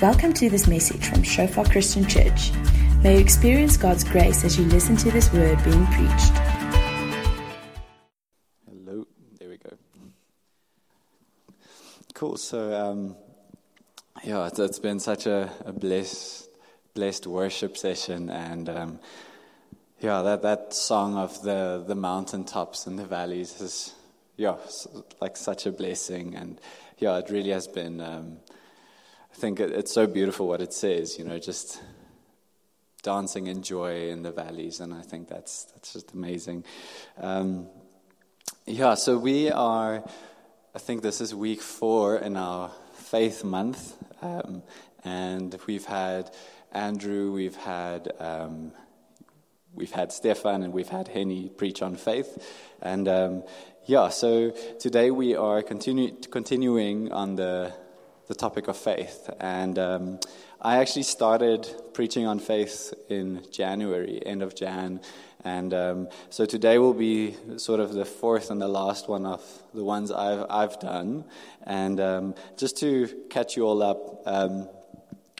Welcome to this message from Shofar Christian Church. May you experience God's grace as you listen to this word being preached. Hello, there we go. Cool. So, um, yeah, it's, it's been such a, a blessed, blessed worship session, and um, yeah, that that song of the the mountaintops and the valleys is yeah, like such a blessing, and yeah, it really has been. Um, think it, it's so beautiful what it says, you know, just dancing in joy in the valleys, and I think that's that's just amazing. Um, yeah, so we are. I think this is week four in our faith month, um, and we've had Andrew, we've had um, we've had Stefan, and we've had Henny preach on faith, and um, yeah. So today we are continue, continuing on the the topic of faith. And um, I actually started preaching on faith in January, end of Jan. And um, so today will be sort of the fourth and the last one of the ones I've, I've done. And um, just to catch you all up, um,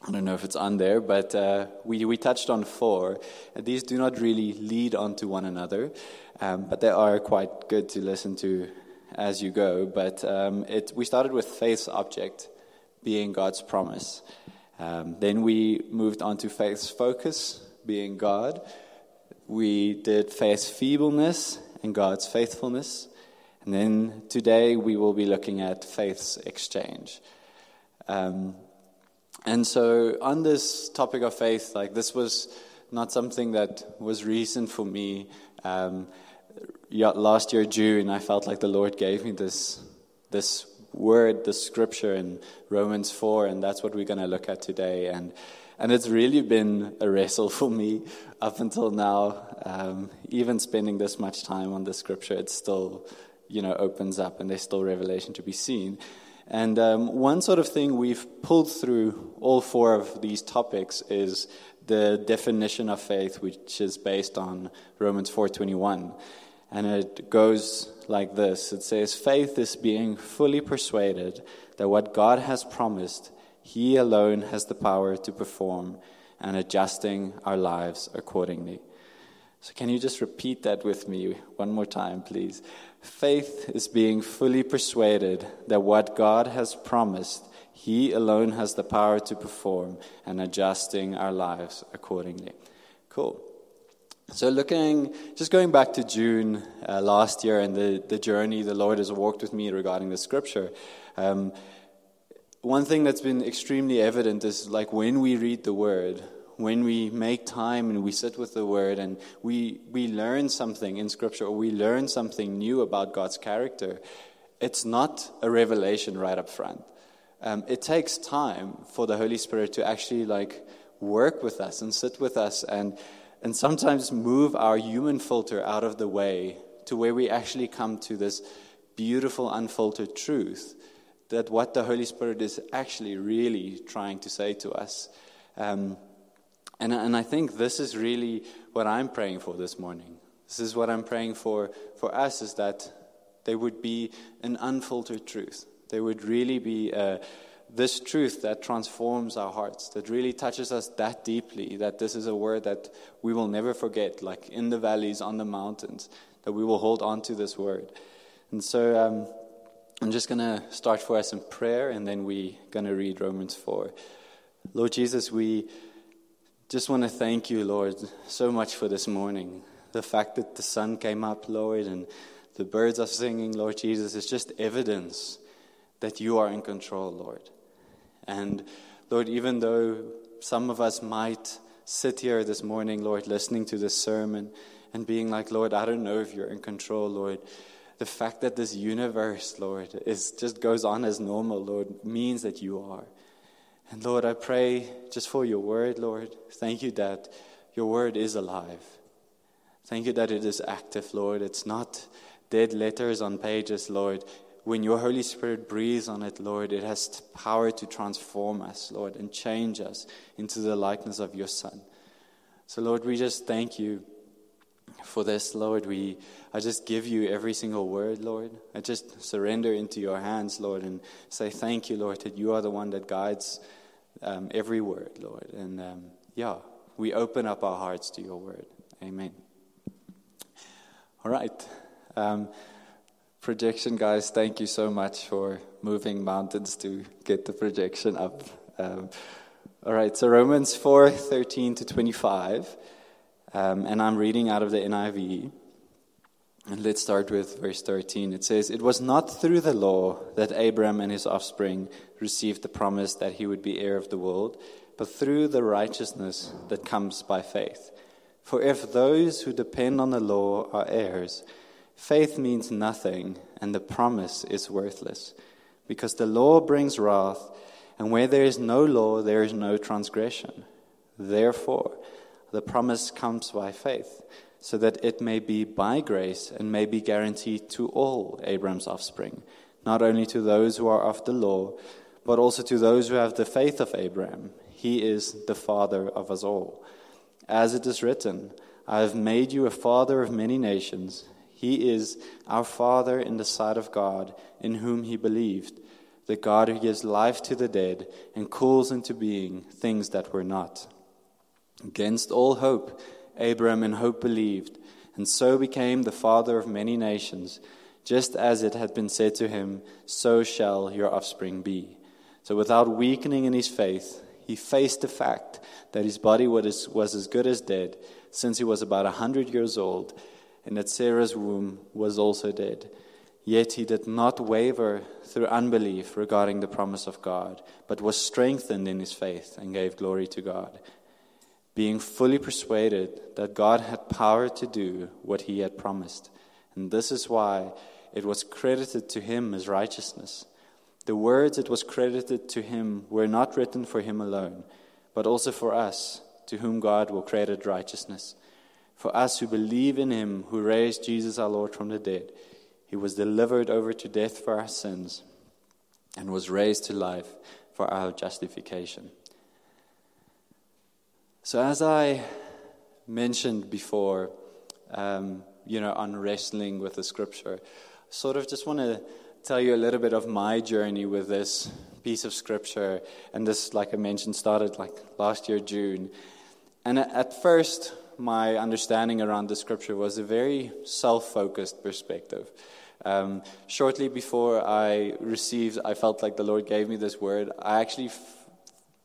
I don't know if it's on there, but uh, we, we touched on four. These do not really lead onto one another, um, but they are quite good to listen to as you go. But um, it, we started with faith's object being God's promise. Um, then we moved on to faith's focus, being God. We did faith's feebleness and God's faithfulness. And then today we will be looking at faith's exchange. Um, and so, on this topic of faith, like this was not something that was recent for me. Um, last year, June, I felt like the Lord gave me this this word, the scripture in Romans 4, and that's what we're going to look at today. And, and it's really been a wrestle for me up until now. Um, even spending this much time on the scripture, it still, you know, opens up and there's still revelation to be seen. And um, one sort of thing we've pulled through all four of these topics is the definition of faith, which is based on Romans 4:21, and it goes like this it says, Faith is being fully persuaded that what God has promised, He alone has the power to perform, and adjusting our lives accordingly. So, can you just repeat that with me one more time, please? Faith is being fully persuaded that what God has promised, He alone has the power to perform, and adjusting our lives accordingly. Cool. So, looking, just going back to June uh, last year and the, the journey the Lord has walked with me regarding the scripture, um, one thing that's been extremely evident is like when we read the word, when we make time and we sit with the word and we, we learn something in scripture or we learn something new about God's character, it's not a revelation right up front. Um, it takes time for the Holy Spirit to actually like work with us and sit with us and and sometimes move our human filter out of the way to where we actually come to this beautiful, unfiltered truth that what the Holy Spirit is actually really trying to say to us. Um, and, and I think this is really what I'm praying for this morning. This is what I'm praying for for us is that there would be an unfiltered truth. There would really be a, this truth that transforms our hearts, that really touches us that deeply, that this is a word that we will never forget, like in the valleys, on the mountains, that we will hold on to this word. And so um, I'm just going to start for us in prayer, and then we're going to read Romans 4. Lord Jesus, we just want to thank you, Lord, so much for this morning. The fact that the sun came up, Lord, and the birds are singing, Lord Jesus, is just evidence that you are in control, Lord. And Lord, even though some of us might sit here this morning, Lord, listening to this sermon and being like, Lord, I don't know if you're in control, Lord. The fact that this universe, Lord, is just goes on as normal, Lord, means that you are. And Lord, I pray just for your word, Lord. Thank you that your word is alive. Thank you that it is active, Lord. It's not dead letters on pages, Lord when your Holy Spirit breathes on it, Lord, it has power to transform us, Lord, and change us into the likeness of your Son. So, Lord, we just thank you for this, Lord. We, I just give you every single word, Lord. I just surrender into your hands, Lord, and say thank you, Lord, that you are the one that guides um, every word, Lord. And um, yeah, we open up our hearts to your word. Amen. All right. Um, projection, guys, thank you so much for moving mountains to get the projection up. Um, all right, so Romans 4 13 to 25. Um, and I'm reading out of the NIV. And let's start with verse 13. It says, It was not through the law that Abraham and his offspring received the promise that he would be heir of the world, but through the righteousness that comes by faith. For if those who depend on the law are heirs, faith means nothing, and the promise is worthless, because the law brings wrath, and where there is no law, there is no transgression. Therefore, the promise comes by faith so that it may be by grace and may be guaranteed to all Abraham's offspring, not only to those who are of the law, but also to those who have the faith of Abraham. He is the father of us all. As it is written, I have made you a father of many nations. He is our father in the sight of God, in whom he believed, the God who gives life to the dead and calls into being things that were not. Against all hope, Abraham in hope believed, and so became the father of many nations, just as it had been said to him, So shall your offspring be. So without weakening in his faith, he faced the fact that his body was as good as dead, since he was about a hundred years old, and that Sarah's womb was also dead. Yet he did not waver through unbelief regarding the promise of God, but was strengthened in his faith and gave glory to God being fully persuaded that God had power to do what he had promised. And this is why it was credited to him as righteousness. The words it was credited to him were not written for him alone, but also for us, to whom God will credit righteousness. For us who believe in him who raised Jesus our Lord from the dead, he was delivered over to death for our sins and was raised to life for our justification. So, as I mentioned before, um, you know, on wrestling with the scripture, sort of just want to tell you a little bit of my journey with this piece of scripture. And this, like I mentioned, started like last year, June. And at first, my understanding around the scripture was a very self focused perspective. Um, shortly before I received, I felt like the Lord gave me this word, I actually f-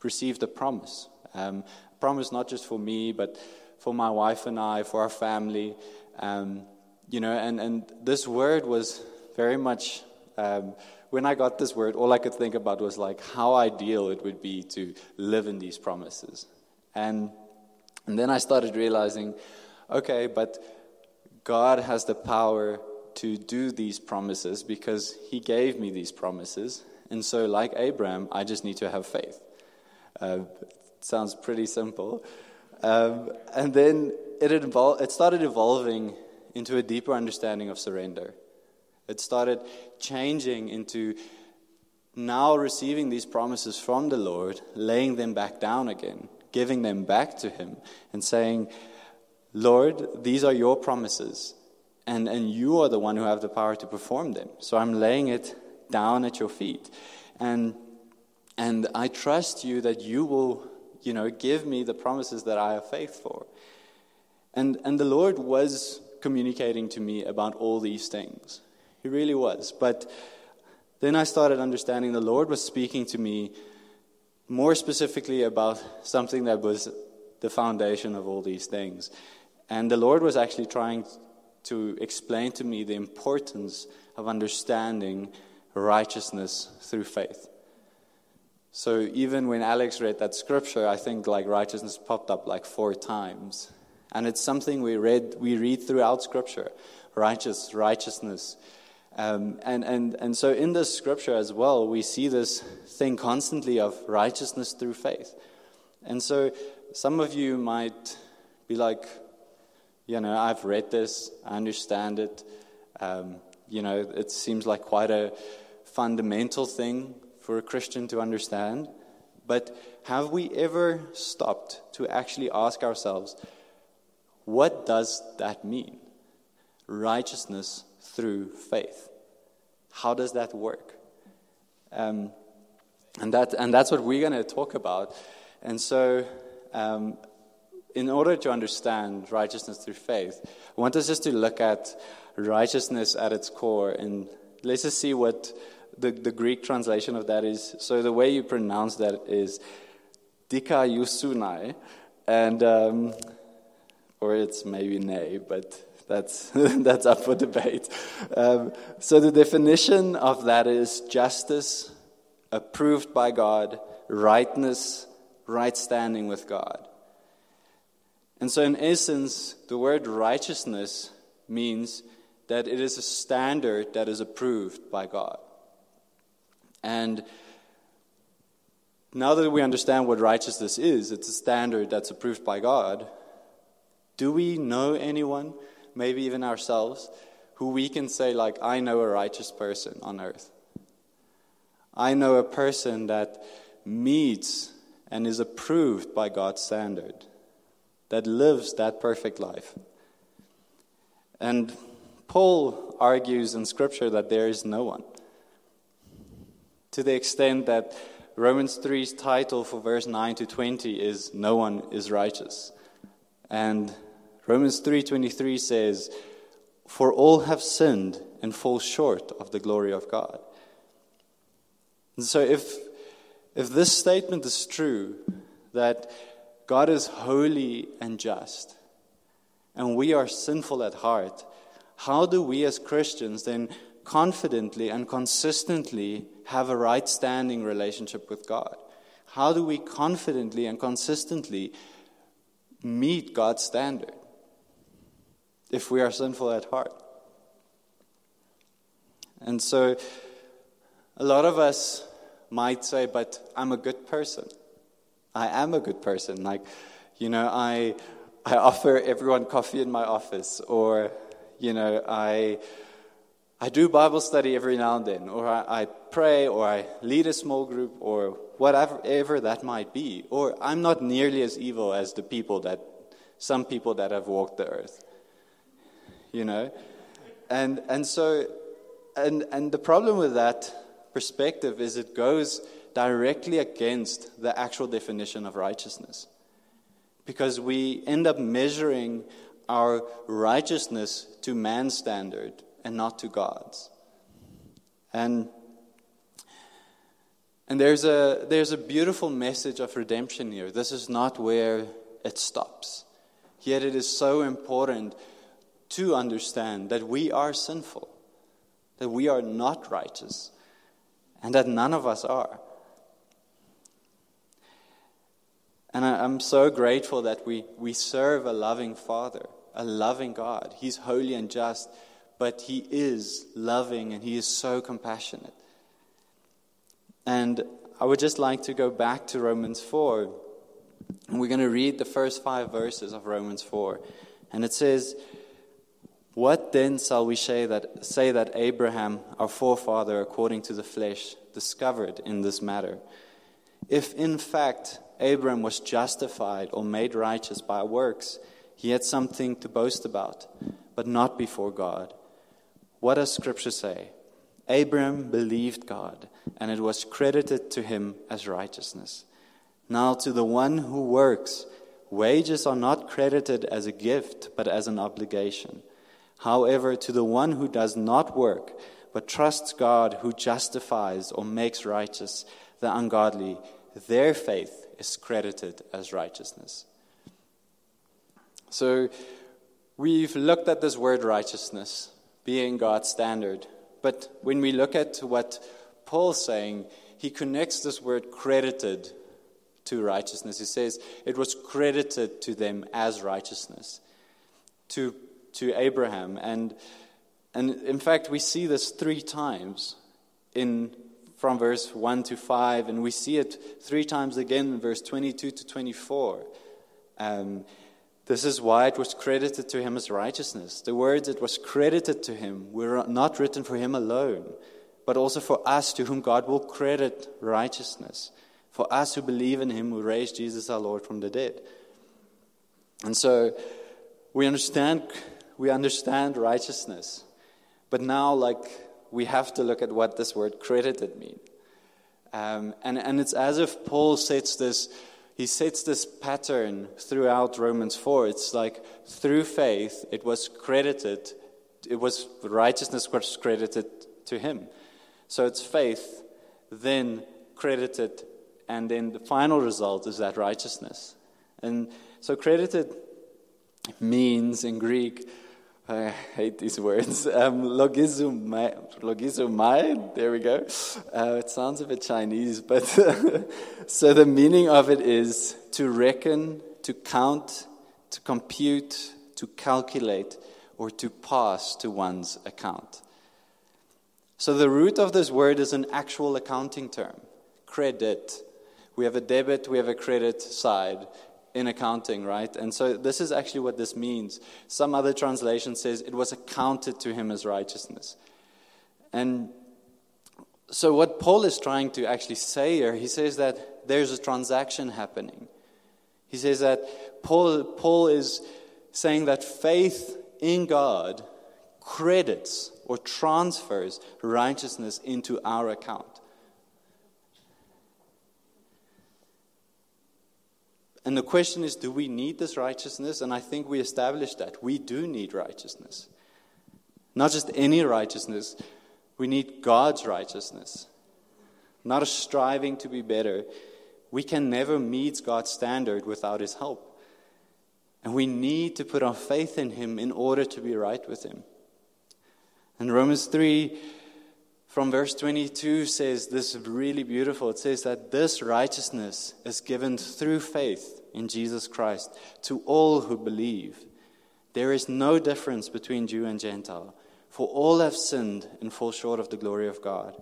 received a promise. Um, promise not just for me, but for my wife and I, for our family. Um, you know, and, and this word was very much, um, when I got this word, all I could think about was like how ideal it would be to live in these promises. And, and then I started realizing, okay, but God has the power to do these promises because He gave me these promises. And so, like Abraham, I just need to have faith. Uh, sounds pretty simple. Um, and then it, evol- it started evolving into a deeper understanding of surrender. It started changing into now receiving these promises from the Lord, laying them back down again, giving them back to Him, and saying, Lord, these are your promises, and, and you are the one who have the power to perform them. So I'm laying it down at your feet. And, and I trust you that you will you know, give me the promises that I have faith for. And, and the Lord was communicating to me about all these things. He really was. But then I started understanding the Lord was speaking to me more specifically about something that was the foundation of all these things. And the Lord was actually trying to explain to me the importance of understanding righteousness through faith. So even when Alex read that scripture, I think like righteousness popped up like four times. And it's something we read we read throughout scripture. Righteous, righteousness. Um, and, and, and so in this scripture as well, we see this thing constantly of righteousness through faith. And so some of you might be like, you know, I've read this, I understand it. Um, you know, it seems like quite a fundamental thing for a Christian to understand. But have we ever stopped to actually ask ourselves, what does that mean? Righteousness through faith. How does that work? Um, And, that, and that's what we're going to talk about. And so, um, in order to understand righteousness through faith, I want us just to look at righteousness at its core. And let's just see what the, the Greek translation of that is. So, the way you pronounce that is dikaiosune. And, um, or it's maybe nay, but that's, that's up for debate. Um, so, the definition of that is justice, approved by God, rightness, right standing with God. And so, in essence, the word righteousness means that it is a standard that is approved by God. And now that we understand what righteousness is, it's a standard that's approved by God. Do we know anyone, maybe even ourselves, who we can say, like, I know a righteous person on earth? I know a person that meets and is approved by God's standard, that lives that perfect life. And Paul argues in Scripture that there is no one. To the extent that Romans 3's title for verse 9 to 20 is No one is righteous. And Romans 3:23 says, "For all have sinned and fall short of the glory of God." And so if if this statement is true that God is holy and just and we are sinful at heart, how do we as Christians then confidently and consistently have a right standing relationship with God? How do we confidently and consistently meet God's standard if we are sinful at heart? And so, a lot of us might say, But I'm a good person. I am a good person. Like, you know, I, I offer everyone coffee in my office, or, you know, I I do Bible study every now and then, or I, I pray, or I lead a small group, or whatever that might be. Or I'm not nearly as evil as the people that, some people that have walked the earth. You know? And, and so, and, and the problem with that perspective is it goes directly against the actual definition of righteousness. Because we end up measuring our righteousness to man's standard and not to God's. And, and there's, a, there's a beautiful message of redemption here. This is not where it stops. Yet it is so important to understand that we are sinful, that we are not righteous, and that none of us are. And I, am so grateful that we, we serve a loving Father, a loving God. He's holy and just but he is loving and he is so compassionate. And I would just like to go back to Romans 4. And we're going to read the first five verses of Romans 4. And it says, What then shall we say that, say that Abraham, our forefather according to the flesh, discovered in this matter? If in fact Abraham was justified or made righteous by works, he had something to boast about, but not before God. What does Scripture say? Abraham believed God, and it was credited to him as righteousness. Now, to the one who works, wages are not credited as a gift, but as an obligation. However, to the one who does not work, but trusts God who justifies or makes righteous the ungodly, their faith is credited as righteousness. So, we've looked at this word righteousness being God's standard. But when we look at what Paul's saying, he connects this word credited to righteousness. He says it was credited to them as righteousness, to, to Abraham. And, and in fact, we see this three times in, from verse 1 to 5, and we see it three times again in verse 22 to 24. Um, this is why it was credited to him as righteousness. The words it was credited to him were not written for him alone, but also for us to whom God will credit righteousness, for us who believe in him who raised Jesus our Lord from the dead. And so we understand we understand righteousness. But now like we have to look at what this word credited means. Um, and, and it's as if Paul sets this, he sets this pattern throughout Romans 4. It's like through faith, it was credited, it was righteousness was credited to him. So it's faith, then credited, and then the final result is that righteousness. And so credited means in Greek, I hate these words, um, logizomai, logizomai, there we go. Uh, it sounds a bit Chinese, but so the meaning of it is to reckon, to count, to compute, to calculate, or to pass to one's account. So the root of this word is an actual accounting term credit. We have a debit, we have a credit side in accounting, right? And so this is actually what this means. Some other translation says it was accounted to him as righteousness. And so what Paul is trying to actually say here, he says that there's a transaction happening. He says that Paul, Paul is saying that faith in God credits or transfers righteousness into our account. And the question is do we need this righteousness? And I think we established that. We do need righteousness. Not just any righteousness, we need God's righteousness. Not a striving to be better. We can never meet God's standard without His help. And we need to put our faith in Him in order to be right with Him. And Romans 3 from verse 22 says this is really beautiful. It says that this righteousness is given through faith in Jesus Christ to all who believe. There is no difference between Jew and Gentile, for all have sinned and fall short of the glory of God,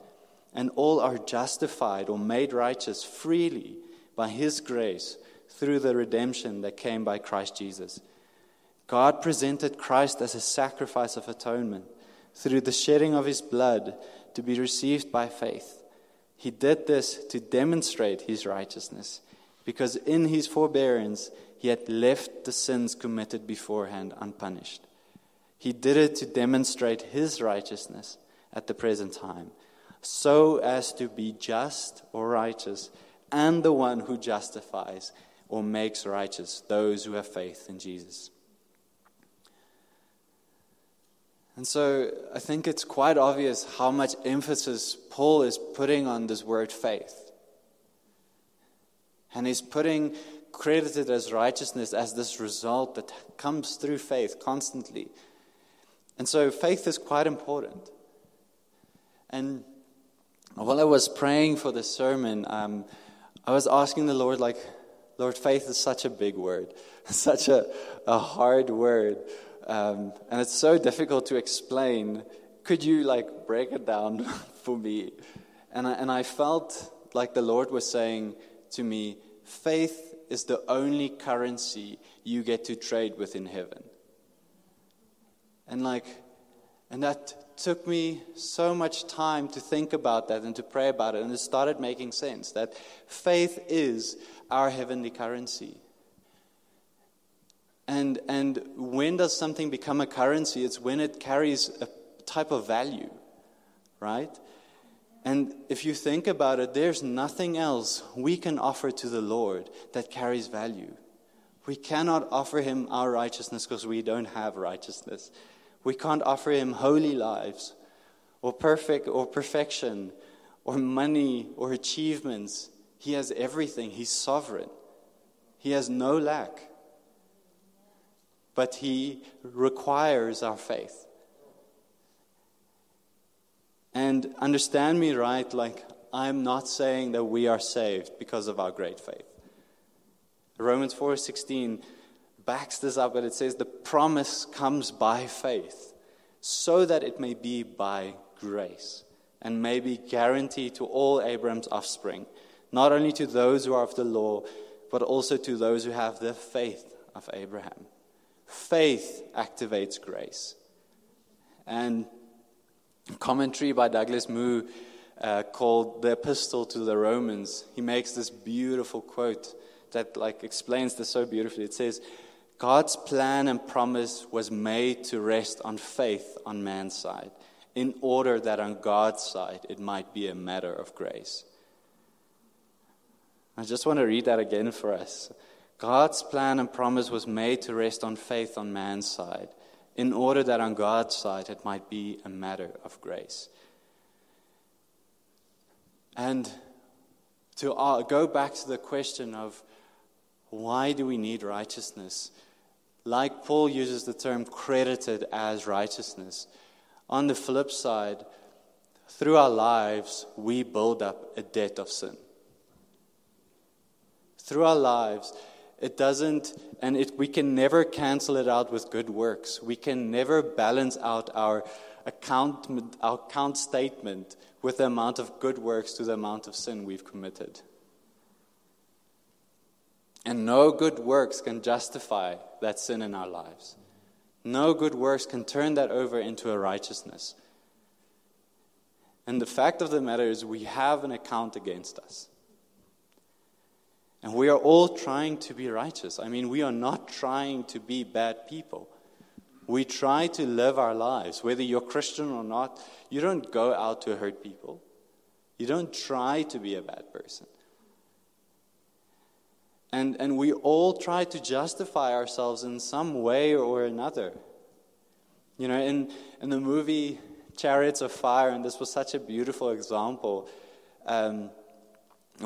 and all are justified or made righteous freely by His grace through the redemption that came by Christ Jesus. God presented Christ as a sacrifice of atonement through the shedding of His blood to be received by faith. He did this to demonstrate his righteousness, because in his forbearance he had left the sins committed beforehand unpunished. He did it to demonstrate his righteousness at the present time, so as to be just or righteous, and the one who justifies or makes righteous those who have faith in Jesus. And so I think it's quite obvious how much emphasis Paul is putting on this word faith. And he's putting credited as righteousness as this result that comes through faith constantly. And so faith is quite important. And while I was praying for the sermon, um, I was asking the Lord, like, Lord, faith is such a big word, such a, a hard word. Um, and it's so difficult to explain. Could you like break it down for me? And I, and I felt like the Lord was saying to me, faith is the only currency you get to trade with in heaven. And like, and that took me so much time to think about that and to pray about it. And it started making sense that faith is our heavenly currency. And, and when does something become a currency? It's when it carries a type of value, right? And if you think about it, there's nothing else we can offer to the Lord that carries value. We cannot offer him our righteousness because we don't have righteousness. We can't offer him holy lives or perfect or perfection or money or achievements. He has everything. He's sovereign. He has no lack but He requires our faith. And understand me right, like, I'm not saying that we are saved because of our great faith. Romans 4:16 backs this up, but it says the promise comes by faith, so that it may be by grace, and may be guaranteed to all Abraham's offspring, not only to those who are of the law, but also to those who have the faith of Abraham. Faith activates grace. And commentary by Douglas Moo uh, called the epistle to the Romans, he makes this beautiful quote that like explains this so beautifully. It says, God's plan and promise was made to rest on faith on man's side, in order that on God's side it might be a matter of grace. I just want to read that again for us. God's plan and promise was made to rest on faith on man's side, in order that on God's side it might be a matter of grace. And to uh, go back to the question of why do we need righteousness? Like Paul uses the term credited as righteousness. On the flip side, through our lives, we build up a debt of sin. Through our lives, it doesn't, and it, we can never cancel it out with good works. We can never balance out our account, our account statement with the amount of good works to the amount of sin we've committed. And no good works can justify that sin in our lives. No good works can turn that over into a righteousness. And the fact of the matter is, we have an account against us. And we are all trying to be righteous. I mean, we are not trying to be bad people. We try to live our lives. Whether you're Christian or not, you don't go out to hurt people. You don't try to be a bad person. And, and we all try to justify ourselves in some way or another. You know, in, in the movie Chariots of Fire, and this was such a beautiful example. Um,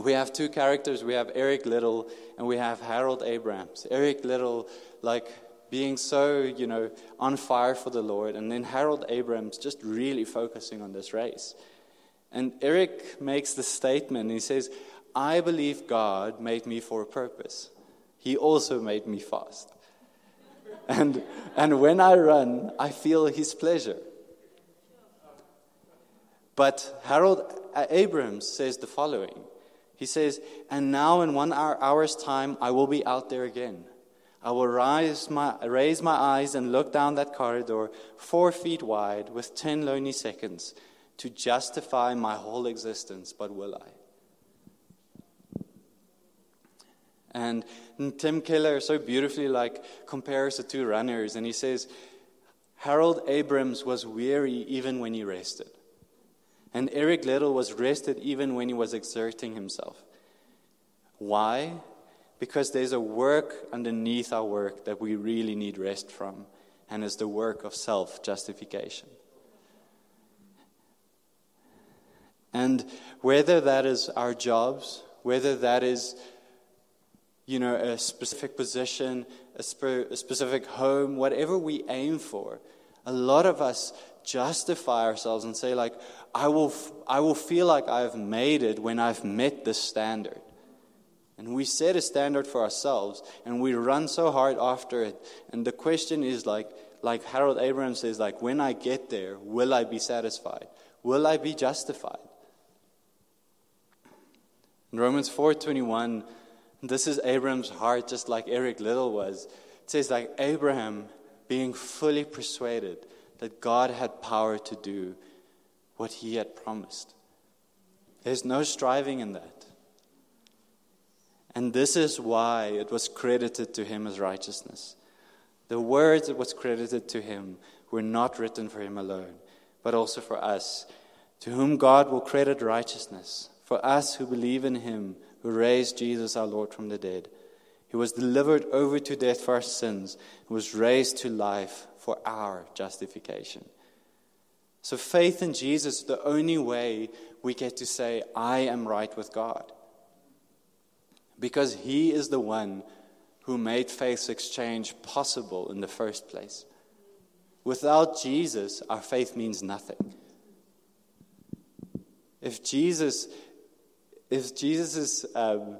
we have two characters. We have Eric Liddell and we have Harold Abrams. Eric Liddell, like being so, you know, on fire for the Lord, and then Harold Abrams just really focusing on this race. And Eric makes the statement, he says, I believe God made me for a purpose. He also made me fast. And, and when I run, I feel his pleasure. But Harold Abrams says the following He says, And now in one hour, hour's time, I will be out there again. I will rise my, raise my eyes and look down that corridor, four feet wide, with ten lonely seconds, to justify my whole existence, but will I? And Tim Keller so beautifully like compares the two runners, and he says, Harold Abrams was weary even when he rested. And Eric Liddell was rested even when he was exerting himself. Why? Because there's a work underneath our work that we really need rest from, and it's the work of self justification. And whether that is our jobs, whether that is you know, a specific position, a, spe- a specific home, whatever we aim for, a lot of us justify ourselves and say, like, I will, I will feel like I've made it when I've met this standard. And we set a standard for ourselves and we run so hard after it. And the question is like, like Harold Abrams says, like, when I get there, will I be satisfied? Will I be justified? In Romans 4:21, this is Abraham's heart, just like Eric Liddell was. It says, like Abraham being fully persuaded that God had power to do what he had promised. There's no striving in that. And this is why it was credited to him as righteousness. The words that was credited to him were not written for him alone, but also for us, to whom God will credit righteousness, for us who believe in him who raised Jesus our Lord from the dead. He was delivered over to death for our sins and was raised to life for our justification. So, faith in Jesus is the only way we get to say, I am right with God. Because He is the one who made faith's exchange possible in the first place. Without Jesus, our faith means nothing. If Jesus, if Jesus' um,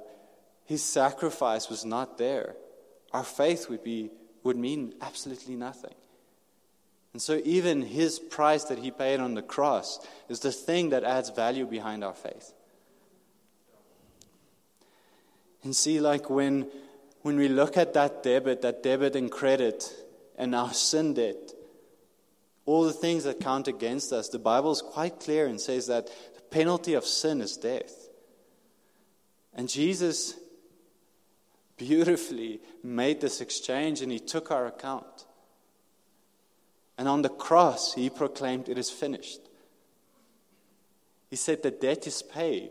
his sacrifice was not there, our faith would be would mean absolutely nothing. And so, even his price that he paid on the cross is the thing that adds value behind our faith. And see, like when, when we look at that debit, that debit and credit, and our sin debt, all the things that count against us, the Bible is quite clear and says that the penalty of sin is death. And Jesus beautifully made this exchange and he took our account. And on the cross, he proclaimed, It is finished. He said, The debt is paid.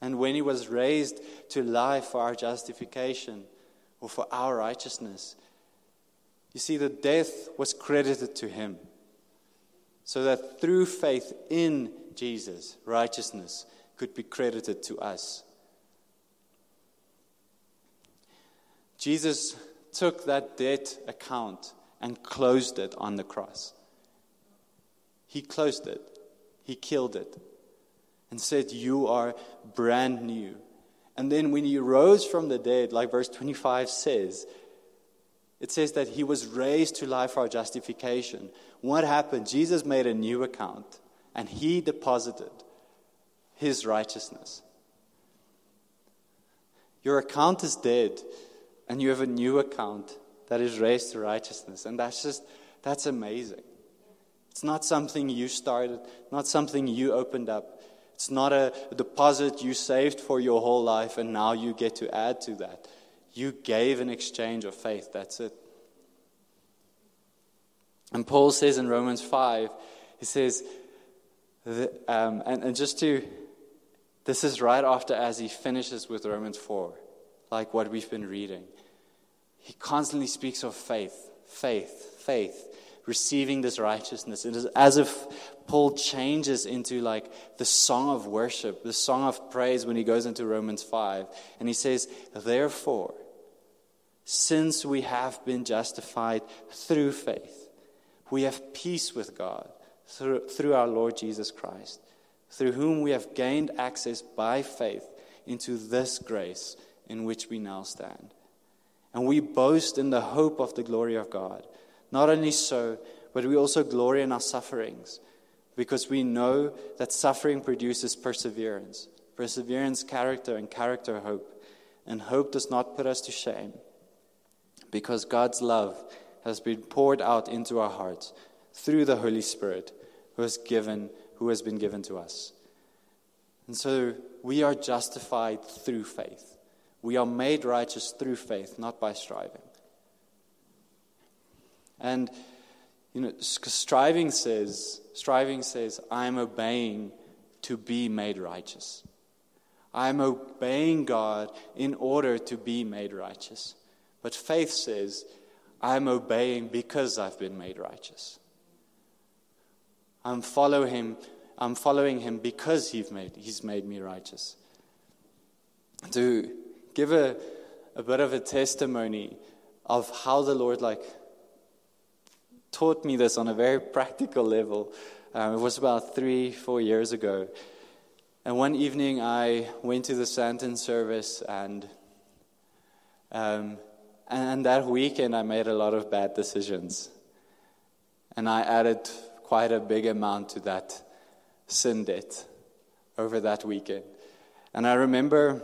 And when he was raised to life for our justification or for our righteousness, you see, the death was credited to him. So that through faith in Jesus, righteousness could be credited to us. Jesus took that debt account and closed it on the cross. He closed it, He killed it, and said, You are brand new. And then when He rose from the dead, like verse 25 says, it says that He was raised to life for our justification. What happened? Jesus made a new account and He deposited His righteousness. Your account is dead and you have a new account that is raised to righteousness. And that's just, that's amazing. It's not something you started, not something you opened up. It's not a deposit you saved for your whole life and now you get to add to that. You gave an exchange of faith. That's it. And Paul says in Romans 5, he says, um, and, and just to, this is right after as he finishes with Romans 4, like what we've been reading. He constantly speaks of faith, faith, faith, receiving this righteousness. It is as if Paul changes into like the song of worship, the song of praise when he goes into Romans 5. And he says, Therefore, since we have been justified through faith, we have peace with God through, through our Lord Jesus Christ, through whom we have gained access by faith into this grace in which we now stand. And we boast in the hope of the glory of God. Not only so, but we also glory in our sufferings because we know that suffering produces perseverance. Perseverance, character, and character, hope. And hope does not put us to shame because God's love has been poured out into our hearts through the Holy Spirit who has given who has been given to us. And so we are justified through faith. We are made righteous through faith, not by striving. And you know, striving says, striving says, I'm obeying to be made righteous. I'm obeying God in order to be made righteous. But faith says, I'm obeying because I've been made righteous. I'm follow him, I'm following him because he's made, he's made me righteous. To give a, a bit of a testimony of how the Lord like taught me this on a very practical level. Um, it was about three, four years ago. And one evening I went to the Santon service, and, um, and that weekend I made a lot of bad decisions. And I added quite a big amount to that sin debt over that weekend. And I remember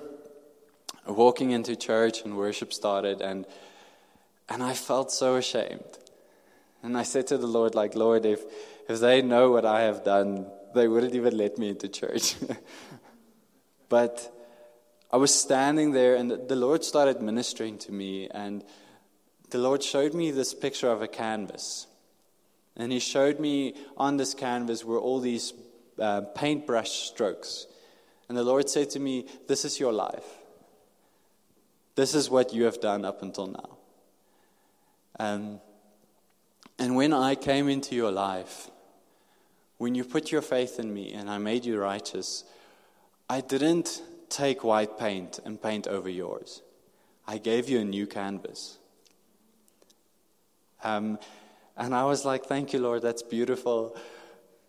walking into church and worship started and and I felt so ashamed. And I said to the Lord, like, Lord, if if they know what I have done, they wouldn't even let me into church. but I was standing there and the Lord started ministering to me and the Lord showed me this picture of a canvas. And he showed me on this canvas were all these uh, paintbrush strokes. And the Lord said to me, This is your life. This is what you have done up until now. Um, and when I came into your life, when you put your faith in me and I made you righteous, I didn't take white paint and paint over yours. I gave you a new canvas. Um, and I was like, Thank you, Lord, that's beautiful.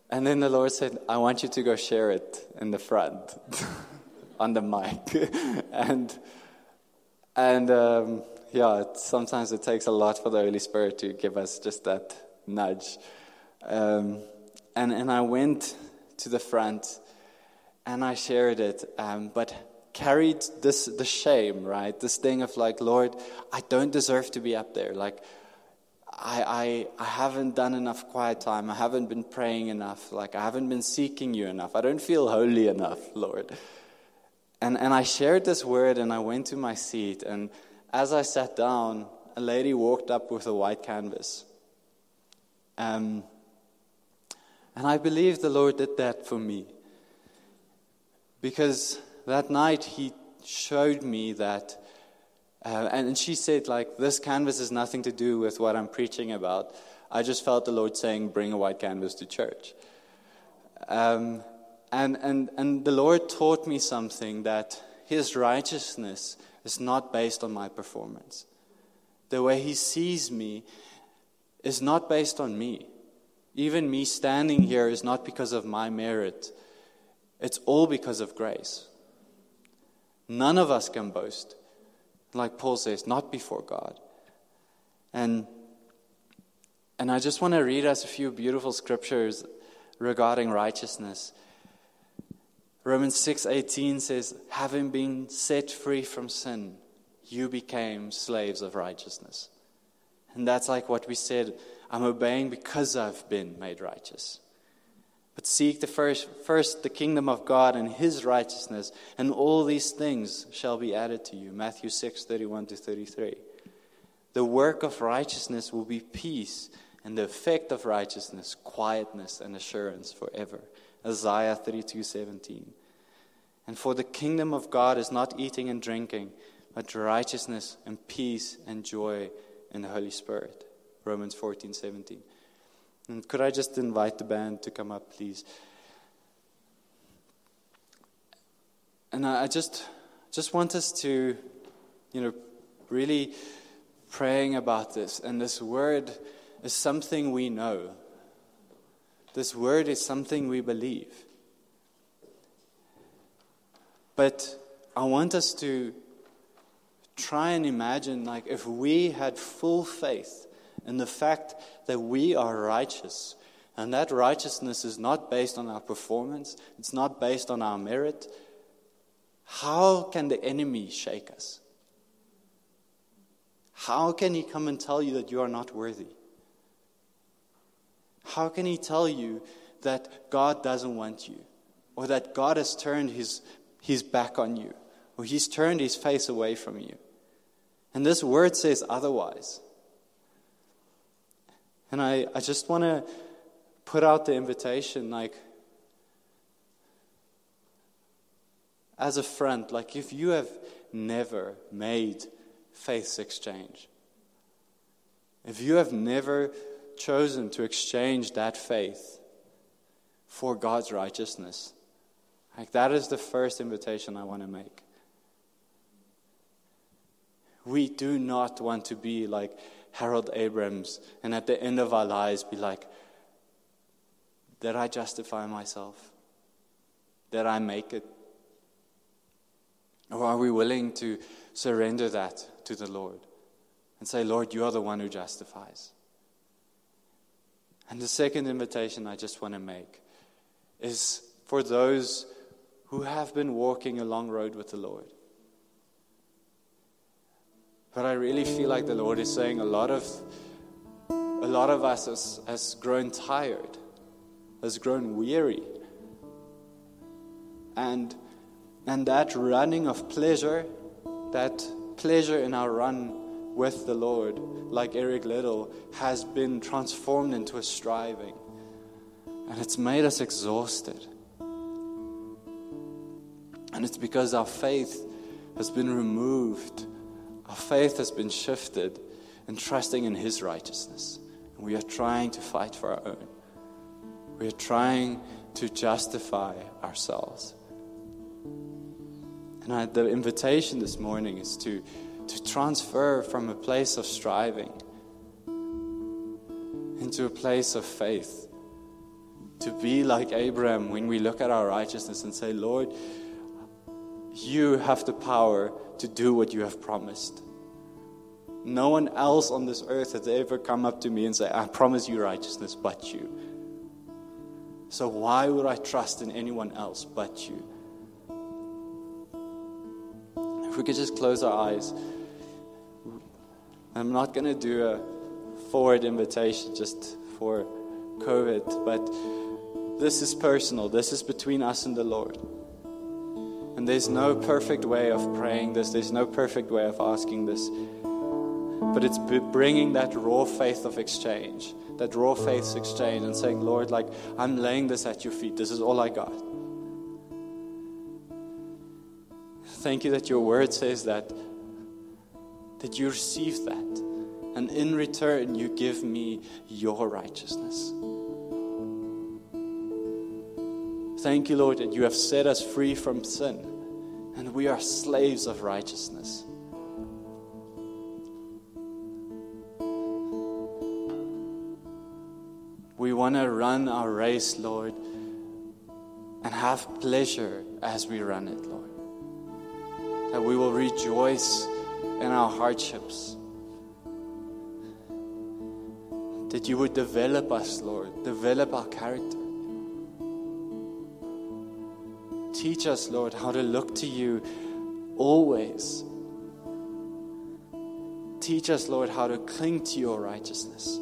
And then the Lord said, I want you to go share it in the front on the mic. and and um, yeah, sometimes it takes a lot for the Holy Spirit to give us just that nudge. Um, and, and I went to the front and I shared it, um, but carried this the shame, right? This thing of like, Lord, I don't deserve to be up there. Like, I, I, I haven't done enough quiet time. I haven't been praying enough. Like, I haven't been seeking you enough. I don't feel holy enough, Lord. And, and I shared this word and I went to my seat. And as I sat down, a lady walked up with a white canvas. Um, and I believe the Lord did that for me. Because that night, he showed me that. Uh, and she said, like, this canvas has nothing to do with what I'm preaching about. I just felt the Lord saying, bring a white canvas to church. Um, and, and, and the Lord taught me something that his righteousness is not based on my performance. The way he sees me is not based on me. Even me standing here is not because of my merit, it's all because of grace. None of us can boast. Like Paul says, not before God. And, and I just want to read us a few beautiful scriptures regarding righteousness. Romans 6:18 says, "Having been set free from sin, you became slaves of righteousness." And that's like what we said, I'm obeying because I've been made righteous. But seek the first, first the kingdom of God and his righteousness, and all these things shall be added to you. Matthew 6, 31 to 33. The work of righteousness will be peace, and the effect of righteousness, quietness and assurance forever. Isaiah 32, 17. And for the kingdom of God is not eating and drinking, but righteousness and peace and joy in the Holy Spirit. Romans 14, 17. And could I just invite the band to come up, please? And I just, just want us to, you know, really praying about this. And this word is something we know. This word is something we believe. But I want us to try and imagine like if we had full faith in the fact that we are righteous and that righteousness is not based on our performance, it's not based on our merit, how can the enemy shake us? How can he come and tell you that you are not worthy? How can he tell you that God doesn't want you or that God has turned his, his back on you or he's turned his face away from you? And this word says otherwise. And I, I just want to put out the invitation like, as a friend, like if you have never made faith's exchange, if you have never chosen to exchange that faith for God's righteousness, like that is the first invitation I want to make. We do not want to be like Harold Abrahams and at the end of our lives be like, Did I justify myself? Did I make it? Or are we willing to surrender that to the Lord and say, Lord, you are the one who justifies? And the second invitation I just want to make is for those who have been walking a long road with the Lord. But I really feel like the Lord is saying a lot of a lot of us has, has grown tired, has grown weary. And and that running of pleasure, that pleasure in our run with the Lord, like Eric Liddell, has been transformed into a striving. And it's made us exhausted. And it's because our faith has been removed our faith has been shifted in trusting in His righteousness. We are trying to fight for our own. We are trying to justify ourselves. And I, the invitation this morning is to, to transfer from a place of striving into a place of faith. To be like Abraham when we look at our righteousness and say, Lord, you have the power to do what you have promised. No one else on this earth has ever come up to me and say, I promise you righteousness but you. So why would I trust in anyone else but you? If we could just close our eyes. I'm not going to do a forward invitation just for COVID, but this is personal. This is between us and the Lord. And there's no perfect way of praying this, there's no perfect way of asking this. But it's bringing that raw faith of exchange, that raw faith exchange, and saying, Lord, like, I'm laying this at your feet. This is all I got. Thank you that your word says that that you receive that and in return you give me your righteousness. Thank you, Lord, that you have set us free from sin and we are slaves of righteousness. We want to run our race, Lord, and have pleasure as we run it, Lord. That we will rejoice in our hardships. That you would develop us, Lord, develop our character. Teach us, Lord, how to look to you always. Teach us, Lord, how to cling to your righteousness.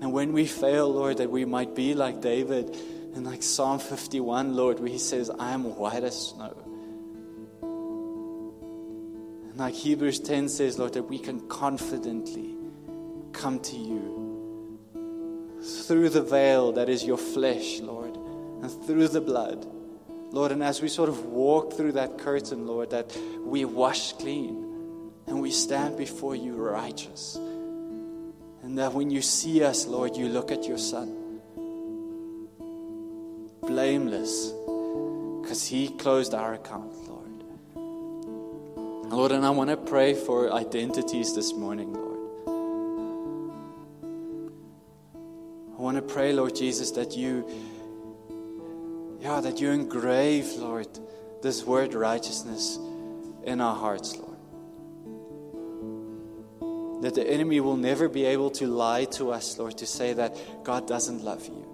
And when we fail, Lord, that we might be like David in like Psalm 51, Lord, where he says, I am white as snow. Like Hebrews 10 says, Lord, that we can confidently come to you through the veil that is your flesh, Lord, and through the blood. Lord, and as we sort of walk through that curtain, Lord, that we wash clean and we stand before you righteous. And that when you see us, Lord, you look at your Son, blameless, because He closed our account, Lord. And I want to pray for identities this morning, Lord. I want to pray, Lord Jesus, that you yeah, that you engrave, Lord, this word righteousness in our hearts, Lord. That the enemy will never be able to lie to us, Lord, to say that God doesn't love you.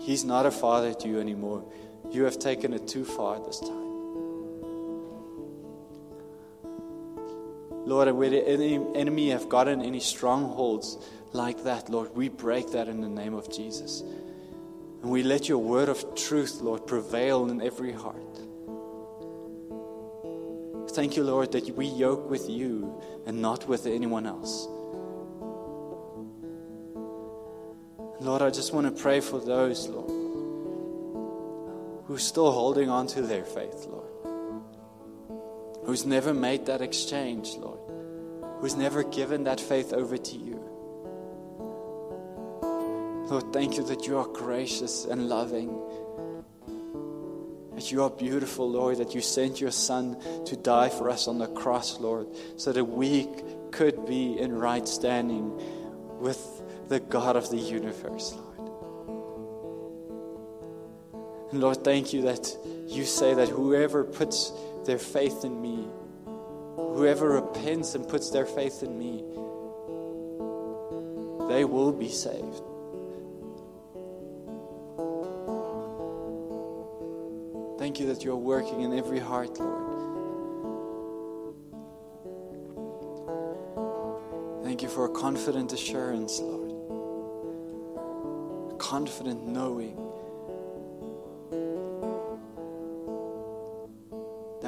He's not a father to you anymore. You have taken it too far this time. Lord, where the enemy have gotten any strongholds like that, Lord, we break that in the name of Jesus. And we let your word of truth, Lord, prevail in every heart. Thank you, Lord, that we yoke with you and not with anyone else. Lord, I just want to pray for those, Lord, who's still holding on to their faith, Lord. Who's never made that exchange, Lord. Who's never given that faith over to you. Lord, thank you that you are gracious and loving. That you are beautiful, Lord, that you sent your Son to die for us on the cross, Lord, so that we could be in right standing with the God of the universe, Lord. And Lord, thank you that you say that whoever puts their faith in me, whoever repents and puts their faith in me, they will be saved. Thank you that you're working in every heart, Lord. Thank you for a confident assurance, Lord. A confident knowing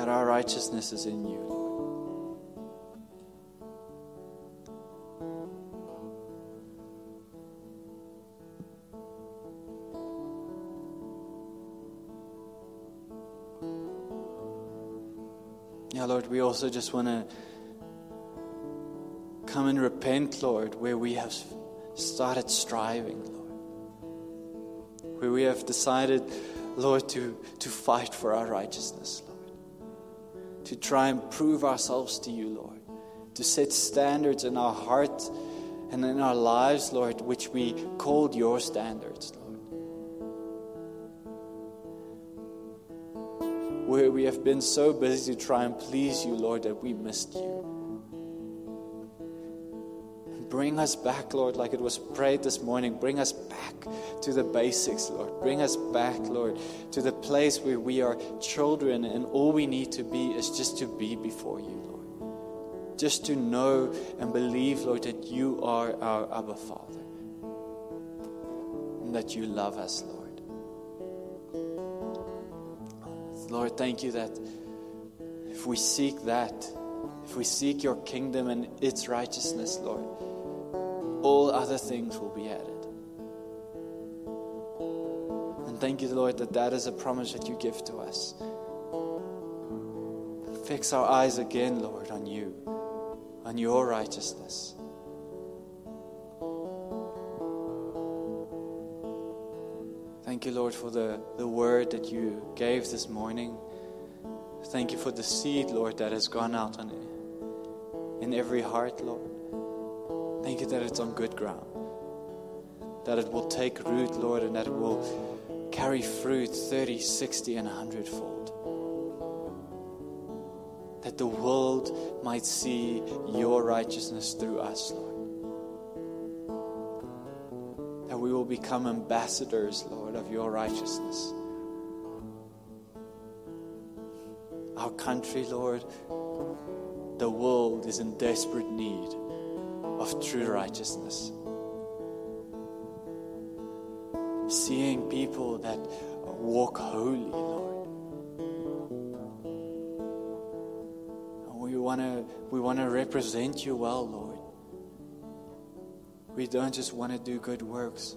that our righteousness is in you, Lord. Yeah, Lord, we also just want to come and repent, Lord, where we have started striving, Lord. Where we have decided, Lord, to, to fight for our righteousness, Lord. To try and prove ourselves to you, Lord. To set standards in our heart and in our lives, Lord, which we called your standards, Lord. where we have been so busy to try and please you, Lord, that we missed you. Bring us back, Lord, like it was prayed this morning. Bring us back to the basics, Lord. Bring us back, Lord, to the place where we are children and all we need to be is just to be before you, Lord. Just to know and believe, Lord, that you are our Abba Father and that you love us, Lord. Lord, thank you that if we seek that, if we seek your kingdom and its righteousness, Lord, all other things will be added. And thank you, Lord, that that is a promise that you give to us. Fix our eyes again, Lord, on you, on your righteousness. Thank you, Lord, for the, the word that you gave this morning. Thank you for the seed, Lord, that has gone out on, in every heart, Lord. Thank you that it's on good ground. That it will take root, Lord, and that it will carry fruit 30, 60, and 100 fold. That the world might see your righteousness through us, Lord. That we will become ambassadors, Lord, of your righteousness. Our country, Lord, the world is in desperate need of true righteousness. Seeing people that walk holy, Lord. And we want to we want to represent you well, Lord. We don't just want to do good works.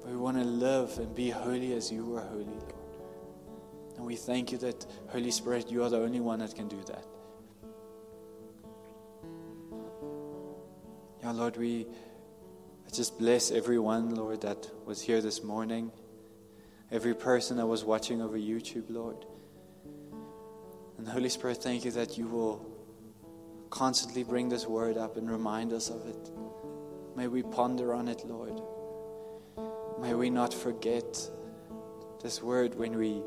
But we want to live and be holy as you are holy, Lord. And we thank you that, Holy Spirit, you are the only one that can do that. Lord, we just bless everyone, Lord, that was here this morning. Every person that was watching over YouTube, Lord. And Holy Spirit, thank you that you will constantly bring this word up and remind us of it. May we ponder on it, Lord. May we not forget this word when we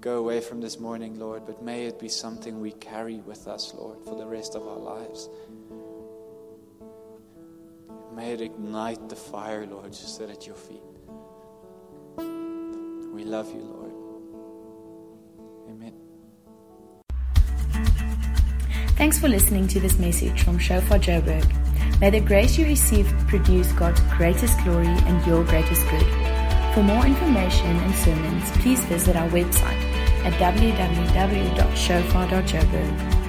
go away from this morning, Lord, but may it be something we carry with us, Lord, for the rest of our lives. May it ignite the fire, Lord, just sit at your feet. We love you, Lord. Amen. Thanks for listening to this message from Shofar Joburg. May the grace you receive produce God's greatest glory and your greatest good. For more information and sermons, please visit our website at www.shofar.joburg.